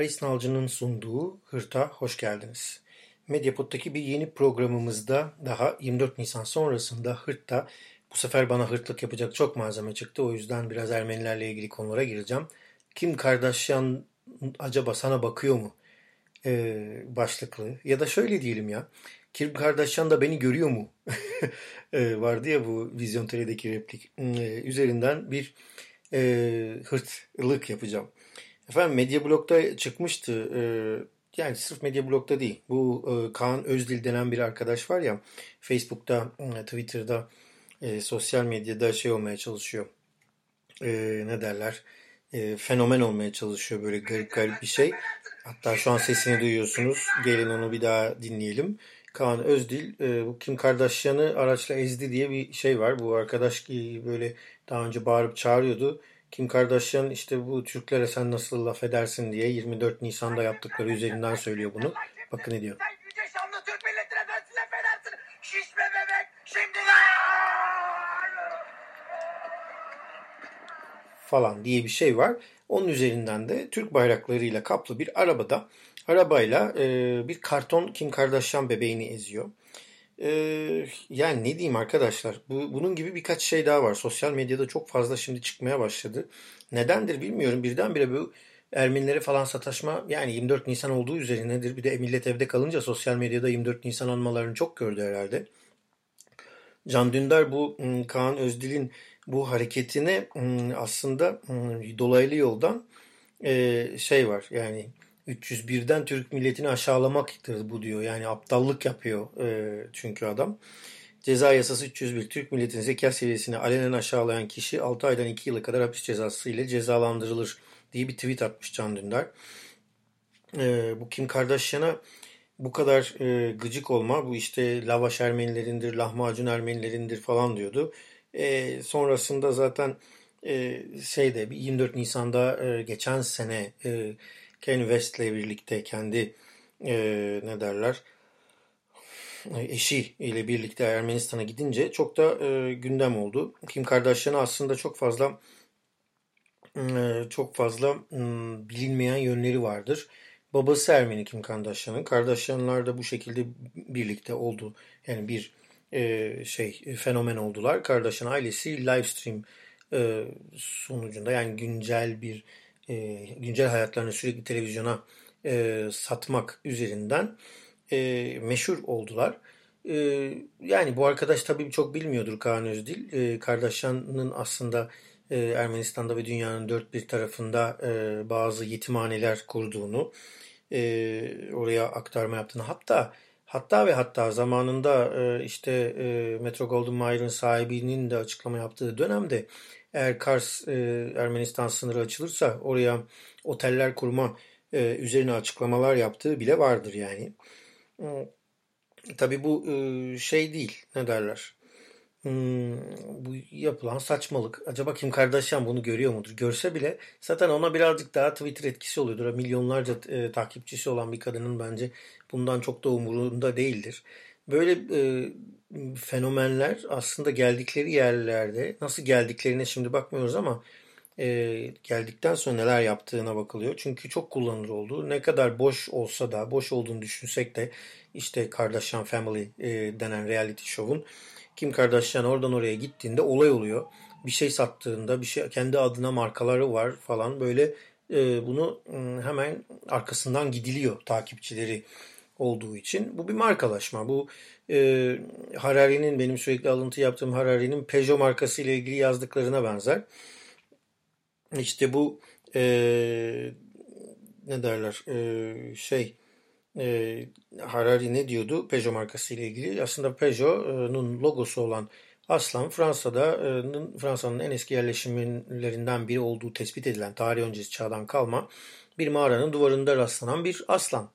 Aris Nalcı'nın sunduğu Hırt'a hoş geldiniz. Medyapod'daki bir yeni programımızda daha 24 Nisan sonrasında Hırt'ta bu sefer bana hırtlık yapacak çok malzeme çıktı. O yüzden biraz Ermenilerle ilgili konulara gireceğim. Kim Kardashian acaba sana bakıyor mu? Ee, başlıklı. Ya da şöyle diyelim ya. Kim Kardashian da beni görüyor mu? ee, vardı ya bu Vizyon TV'deki replik. Ee, üzerinden bir e, hırtlık yapacağım. Efendim Medya Blog'da çıkmıştı. E, yani sırf Medya Blog'da değil. Bu e, Kaan Özdil denen bir arkadaş var ya Facebook'ta, e, Twitter'da, e, sosyal medyada şey olmaya çalışıyor. E, ne derler? E, fenomen olmaya çalışıyor böyle garip garip bir şey. Hatta şu an sesini duyuyorsunuz. Gelin onu bir daha dinleyelim. Kaan Özdil e, bu Kim Kardashian'ı araçla ezdi diye bir şey var. Bu arkadaş böyle daha önce bağırıp çağırıyordu. Kim Kardashian işte bu Türklere sen nasıl laf edersin diye 24 Nisan'da yaptıkları üzerinden söylüyor bunu. Bakın ne diyor. Sen yüce şanlı Türk milletine nasıl laf edersin? Şişme bebek şimdi falan diye bir şey var. Onun üzerinden de Türk bayraklarıyla kaplı bir arabada arabayla e, bir karton Kim Kardashian bebeğini eziyor. Ee, yani ne diyeyim arkadaşlar bu, bunun gibi birkaç şey daha var. Sosyal medyada çok fazla şimdi çıkmaya başladı. Nedendir bilmiyorum birdenbire bu Ermenilere falan sataşma yani 24 Nisan olduğu üzerinedir. Bir de millet evde kalınca sosyal medyada 24 Nisan anmalarını çok gördü herhalde. Can Dündar bu Kaan Özdil'in bu hareketine aslında dolaylı yoldan şey var yani 301'den Türk milletini aşağılamaktır bu diyor. Yani aptallık yapıyor e, çünkü adam. Ceza yasası 301 Türk milletinin zeka seviyesini alenen aşağılayan kişi 6 aydan 2 yıla kadar hapis cezası ile cezalandırılır diye bir tweet atmış Can Dündar. E, bu Kim Kardashian'a bu kadar e, gıcık olma bu işte lavaş Ermenilerindir, lahmacun Ermenilerindir falan diyordu. Sonrasında zaten e, şeyde 24 Nisan'da geçen sene Kanye West'le birlikte kendi e, ne derler eşi ile birlikte Ermenistan'a gidince çok da e, gündem oldu. Kim Kardashian'a aslında çok fazla e, çok fazla e, bilinmeyen yönleri vardır. Babası Ermeni Kim Kardashian'ın. Kardashian'lar da bu şekilde birlikte oldu. Yani bir e, şey fenomen oldular. Kardashian ailesi livestream e, sonucunda yani güncel bir e, güncel hayatlarını sürekli televizyona e, satmak üzerinden e, meşhur oldular. E, yani bu arkadaş tabii çok bilmiyordur Kaan Özdil. E, Kardashian'ın aslında e, Ermenistan'da ve dünyanın dört bir tarafında e, bazı yetimhaneler kurduğunu, e, oraya aktarma yaptığını hatta hatta ve hatta zamanında e, işte e, Metro Golden Mayer'ın sahibinin de açıklama yaptığı dönemde eğer Kars e, Ermenistan sınırı açılırsa oraya oteller kurma e, üzerine açıklamalar yaptığı bile vardır yani. Tabii bu e, şey değil ne derler. Hmm, bu yapılan saçmalık. Acaba Kim Kardashian bunu görüyor mudur? Görse bile zaten ona birazcık daha Twitter etkisi oluyordur. Milyonlarca e, takipçisi olan bir kadının bence bundan çok da umurunda değildir. Böyle e, fenomenler aslında geldikleri yerlerde nasıl geldiklerine şimdi bakmıyoruz ama e, geldikten sonra neler yaptığına bakılıyor. Çünkü çok kullanılır oldu. Ne kadar boş olsa da, boş olduğunu düşünsek de işte Kardashian Family e, denen reality show'un Kim Kardashian oradan oraya gittiğinde olay oluyor. Bir şey sattığında, bir şey kendi adına markaları var falan böyle e, bunu hemen arkasından gidiliyor takipçileri olduğu için. Bu bir markalaşma. Bu e, Harari'nin benim sürekli alıntı yaptığım Harari'nin Peugeot markası ile ilgili yazdıklarına benzer. İşte bu e, ne derler e, şey e, Harari ne diyordu Peugeot markası ile ilgili? Aslında Peugeot'un logosu olan aslan Fransa'da Fransa'nın en eski yerleşimlerinden biri olduğu tespit edilen tarih öncesi çağdan kalma bir mağaranın duvarında rastlanan bir aslan.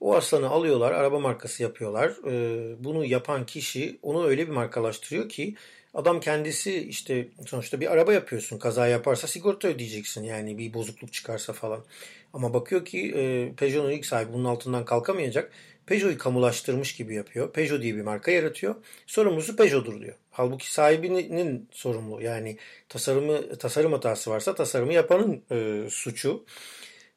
O aslanı alıyorlar, araba markası yapıyorlar. Ee, bunu yapan kişi onu öyle bir markalaştırıyor ki adam kendisi işte sonuçta bir araba yapıyorsun. Kaza yaparsa sigorta ödeyeceksin yani bir bozukluk çıkarsa falan. Ama bakıyor ki e, Peugeot'un ilk sahibi bunun altından kalkamayacak. Peugeot'u kamulaştırmış gibi yapıyor. Peugeot diye bir marka yaratıyor. Sorumlusu Peugeot'dur diyor. Halbuki sahibinin sorumlu. Yani tasarımı tasarım hatası varsa tasarımı yapanın e, suçu.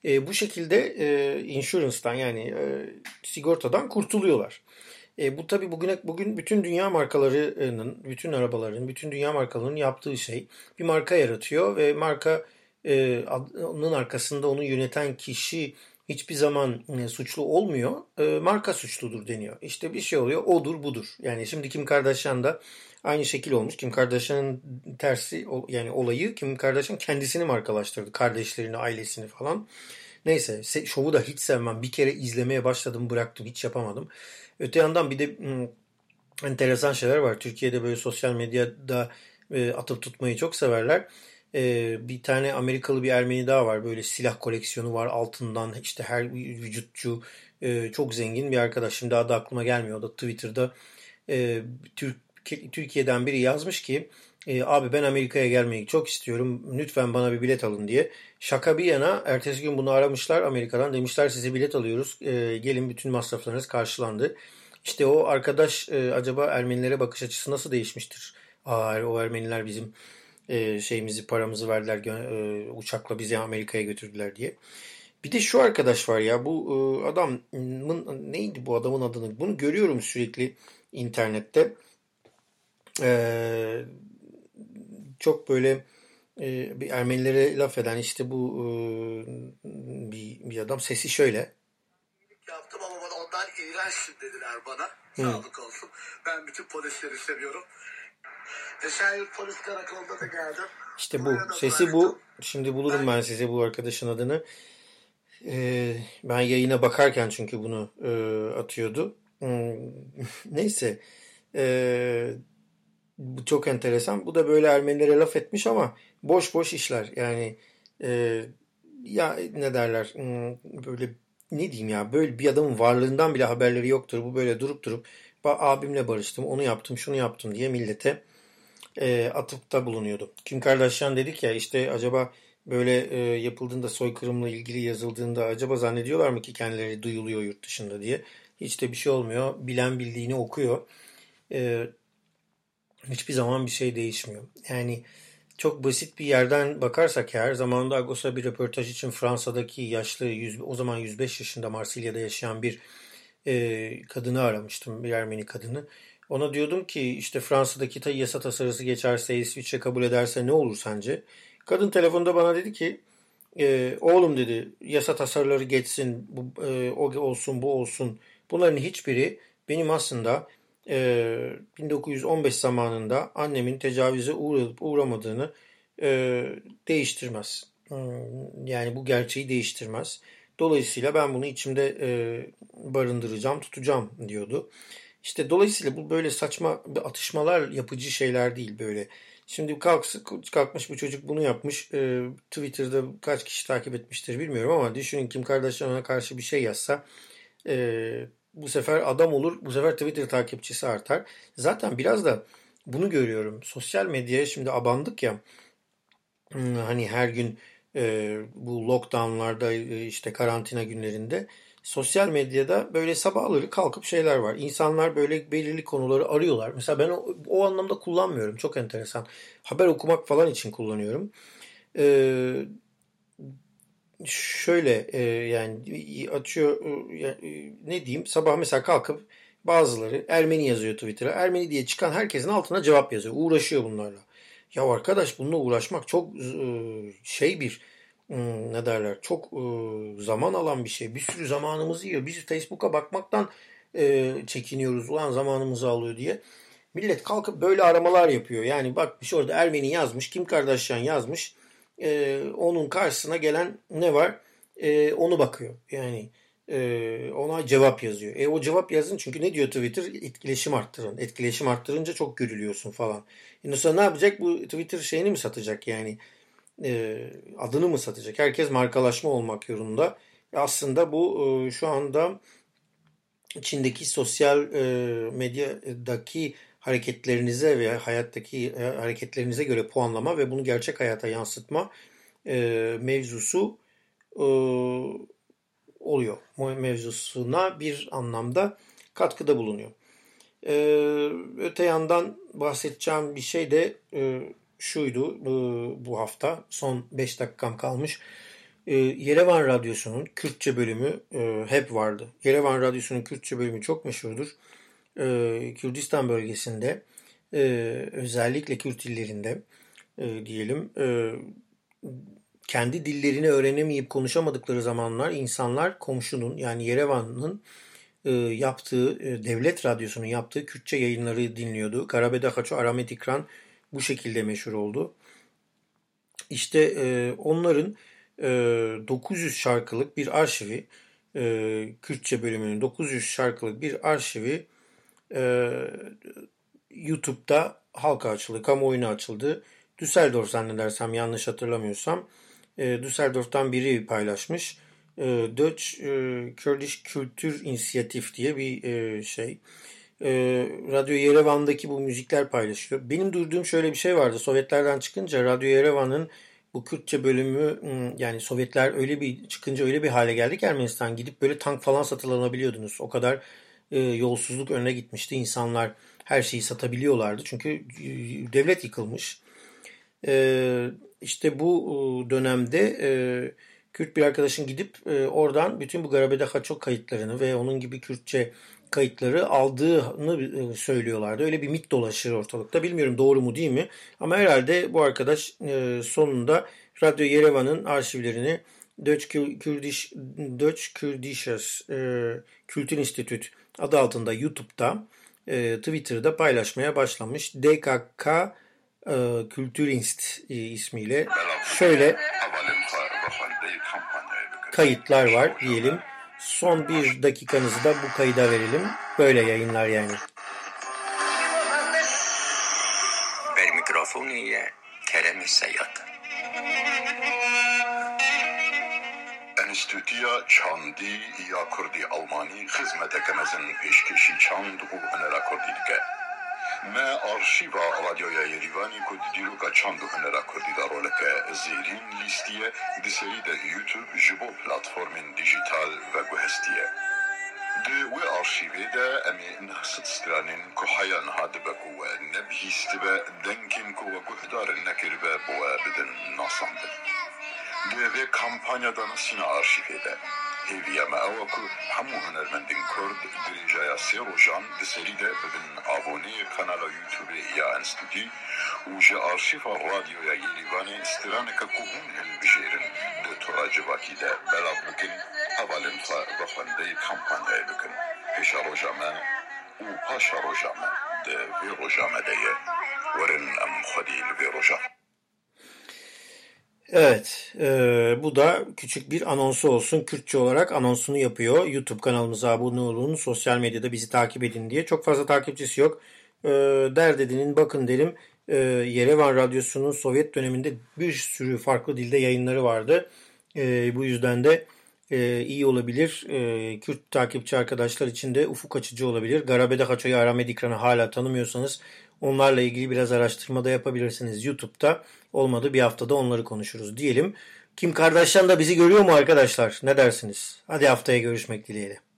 E, bu şekilde e, insurance'dan yani e, sigortadan kurtuluyorlar. E, bu tabii bugüne bugün bütün dünya markalarının, bütün arabaların, bütün dünya markalarının yaptığı şey bir marka yaratıyor ve marka e, arkasında onu yöneten kişi hiçbir zaman e, suçlu olmuyor. E, marka suçludur deniyor. İşte bir şey oluyor, odur budur. Yani şimdi Kim Kardashian da aynı şekil olmuş. Kim Kardashian'ın tersi yani olayı Kim Kardashian kendisini markalaştırdı. Kardeşlerini, ailesini falan. Neyse şovu da hiç sevmem. Bir kere izlemeye başladım bıraktım. Hiç yapamadım. Öte yandan bir de hmm, enteresan şeyler var. Türkiye'de böyle sosyal medyada e, atıp tutmayı çok severler. E, bir tane Amerikalı bir Ermeni daha var. Böyle silah koleksiyonu var altından işte her vücutçu e, çok zengin bir arkadaş. Şimdi adı aklıma gelmiyor. Da Twitter'da Türk Türkiye'den biri yazmış ki e, abi ben Amerika'ya gelmeyi çok istiyorum. Lütfen bana bir bilet alın diye. Şaka bir yana ertesi gün bunu aramışlar Amerika'dan. Demişler size bilet alıyoruz. E, gelin bütün masraflarınız karşılandı. İşte o arkadaş e, acaba Ermenilere bakış açısı nasıl değişmiştir? Aa, o Ermeniler bizim e, şeyimizi paramızı verdiler e, uçakla bizi Amerika'ya götürdüler diye. Bir de şu arkadaş var ya bu e, adamın neydi bu adamın adını? Bunu görüyorum sürekli internette. Eee çok böyle e, bir Ermenilere laf eden işte bu e, bir, bir adam sesi şöyle. Yaptım ama onlar iğrençsin dediler bana. Sağlık olsun. Ben bütün polisleri seviyorum. Esenyurt Polis Karakolu'nda da geldim. İşte bu. Sesi bu. Şimdi bulurum ben size bu arkadaşın adını. Ee, ben yayına bakarken çünkü bunu e, atıyordu. Hmm, neyse. Ee, bu çok enteresan. Bu da böyle Ermenilere laf etmiş ama boş boş işler. Yani e, ya ne derler hmm, böyle ne diyeyim ya böyle bir adamın varlığından bile haberleri yoktur. Bu böyle durup durup abimle barıştım onu yaptım şunu yaptım diye millete e, atıpta bulunuyordu. Kim Kardashian dedik ya işte acaba böyle e, yapıldığında soykırımla ilgili yazıldığında acaba zannediyorlar mı ki kendileri duyuluyor yurt dışında diye. Hiç de bir şey olmuyor. Bilen bildiğini okuyor. E, hiçbir zaman bir şey değişmiyor. Yani çok basit bir yerden bakarsak eğer zamanında Agos'a bir röportaj için Fransa'daki yaşlı yüz, o zaman 105 yaşında Marsilya'da yaşayan bir e, kadını aramıştım. Bir Ermeni kadını. Ona diyordum ki işte Fransa'daki yasa tasarısı geçerse İsviçre kabul ederse ne olur sence? Kadın telefonda bana dedi ki e, oğlum dedi yasa tasarıları geçsin bu, e, o olsun bu olsun bunların hiçbiri benim aslında 1915 ee, zamanında annemin tecavüze uğrayıp uğramadığını e, değiştirmez. Hmm, yani bu gerçeği değiştirmez. Dolayısıyla ben bunu içimde e, barındıracağım, tutacağım diyordu. İşte dolayısıyla bu böyle saçma atışmalar yapıcı şeyler değil böyle. Şimdi kalksı, kalkmış bu çocuk bunu yapmış. E, Twitter'da kaç kişi takip etmiştir bilmiyorum ama düşünün Kim Kardashian'a karşı bir şey yazsa bu sefer adam olur. Bu sefer Twitter takipçisi artar. Zaten biraz da bunu görüyorum. Sosyal medyaya şimdi abandık ya. Hmm, hani her gün e, bu lockdownlarda e, işte karantina günlerinde sosyal medyada böyle sabahları kalkıp şeyler var. İnsanlar böyle belirli konuları arıyorlar. Mesela ben o, o anlamda kullanmıyorum. Çok enteresan. Haber okumak falan için kullanıyorum. Ee, şöyle e, yani açıyor e, e, ne diyeyim sabah mesela kalkıp bazıları Ermeni yazıyor Twitter'a. Ermeni diye çıkan herkesin altına cevap yazıyor. Uğraşıyor bunlarla. Ya arkadaş bununla uğraşmak çok e, şey bir ne derler çok e, zaman alan bir şey. Bir sürü zamanımızı yiyor. Biz Facebook'a bakmaktan çekiniyoruz. Ulan zamanımızı alıyor diye. Millet kalkıp böyle aramalar yapıyor. Yani bak bir şey orada Ermeni yazmış. Kim Kardashian yazmış onun karşısına gelen ne var? Onu bakıyor. Yani ona cevap yazıyor. E o cevap yazın çünkü ne diyor Twitter? Etkileşim arttırın. Etkileşim arttırınca çok görülüyorsun falan. E ne yapacak? Bu Twitter şeyini mi satacak yani? E, adını mı satacak? Herkes markalaşma olmak yolunda. E aslında bu e, şu anda Çin'deki sosyal e, medyadaki hareketlerinize ve hayattaki e, hareketlerinize göre puanlama ve bunu gerçek hayata yansıtma e, mevzusu e, oluyor. Mevzusuna bir anlamda katkıda bulunuyor. E, öte yandan bahsedeceğim bir şey de e, şuydu e, bu hafta son 5 dakikam kalmış. e, Yerevan Radyosu'nun Kürtçe bölümü e, hep vardı. Yerevan Radyosu'nun Kürtçe bölümü çok meşhurdur. E, Kürdistan bölgesinde e, özellikle Kürt illerinde e, diyelim e, kendi dillerini öğrenemeyip konuşamadıkları zamanlar insanlar komşunun yani Yerevan'ın e, yaptığı e, devlet radyosunun yaptığı Kürtçe yayınları dinliyordu. Karabeda Haço Aramet İkran bu şekilde meşhur oldu. İşte e, onların e, 900 şarkılık bir arşivi e, Kürtçe bölümünün 900 şarkılık bir arşivi e, YouTube'da halka açıldı, kamuoyuna açıldı. Düsseldorf zannedersem yanlış hatırlamıyorsam e, Düsseldorf'tan biri paylaşmış. E, Dutch e, Kurdish Kültür İnisiyatif diye bir e, şey. E, Radyo Yerevan'daki bu müzikler paylaşıyor. Benim duyduğum şöyle bir şey vardı. Sovyetlerden çıkınca Radyo Yerevan'ın bu Kürtçe bölümü yani Sovyetler öyle bir çıkınca öyle bir hale geldi ki Ermenistan gidip böyle tank falan satın alabiliyordunuz. O kadar e, yolsuzluk önüne gitmişti. İnsanlar her şeyi satabiliyorlardı. Çünkü e, devlet yıkılmış. E, işte bu dönemde e, Kürt bir arkadaşın gidip e, oradan bütün bu Garabeda Haçok kayıtlarını ve onun gibi Kürtçe kayıtları aldığını e, söylüyorlardı. Öyle bir mit dolaşır ortalıkta. Bilmiyorum doğru mu değil mi? Ama herhalde bu arkadaş e, sonunda Radyo Yerevan'ın arşivlerini Dutch Kurdish Dutch Kurdishas e, Kültür Institut adı altında YouTube'da Twitter'da paylaşmaya başlamış. DKK Kültürinst ismiyle şöyle kayıtlar var diyelim. Son bir dakikanızı da bu kayıda verelim. Böyle yayınlar yani. Ver mikrofonu ye. Kerem ise yat. Enstitüya çandi ya kurdi Almani hizmete kemezin peşkeşi çand u enera kurdidike. Me arşiva Radyoya Yerivan'ı kudidiru kaçan duhene rakordi da roleke zirin listiye diseri de YouTube jibo platformin dijital ve guhestiye. De we arşive de emi nxsit stranin ku hayan hadi be ku nebhisti be denkin ku ve nekir be bu e bidin nasandir. De ve kampanyada nasina arşive. De هیویا ما أو که همو هنرمندین کرد در جای سیر و جان در سری ده ببین آبونی کانال یوتیوب یا انستودی و جا آرشیف رادیو یا یلیوانی استران که که هل بجیرن در تراج واکی ده بلا بکن اولین فا بخنده کمپانده بکن پیش رو جامن و پاش رو جامن در بیرو ورن ام خدیل بیرو جامن Evet, e, bu da küçük bir anonsu olsun. Kürtçe olarak anonsunu yapıyor. YouTube kanalımıza abone olun, sosyal medyada bizi takip edin diye. Çok fazla takipçisi yok. E, dert edinin, bakın derim. E, Yerevan Radyosu'nun Sovyet döneminde bir sürü farklı dilde yayınları vardı. E, bu yüzden de e, iyi olabilir. E, Kürt takipçi arkadaşlar için de ufuk açıcı olabilir. Garabeda Haço'yu Aramed İkran'ı hala tanımıyorsanız onlarla ilgili biraz araştırma da yapabilirsiniz YouTube'da. Olmadı bir haftada onları konuşuruz diyelim. Kim Kardashian da bizi görüyor mu arkadaşlar? Ne dersiniz? Hadi haftaya görüşmek dileğiyle.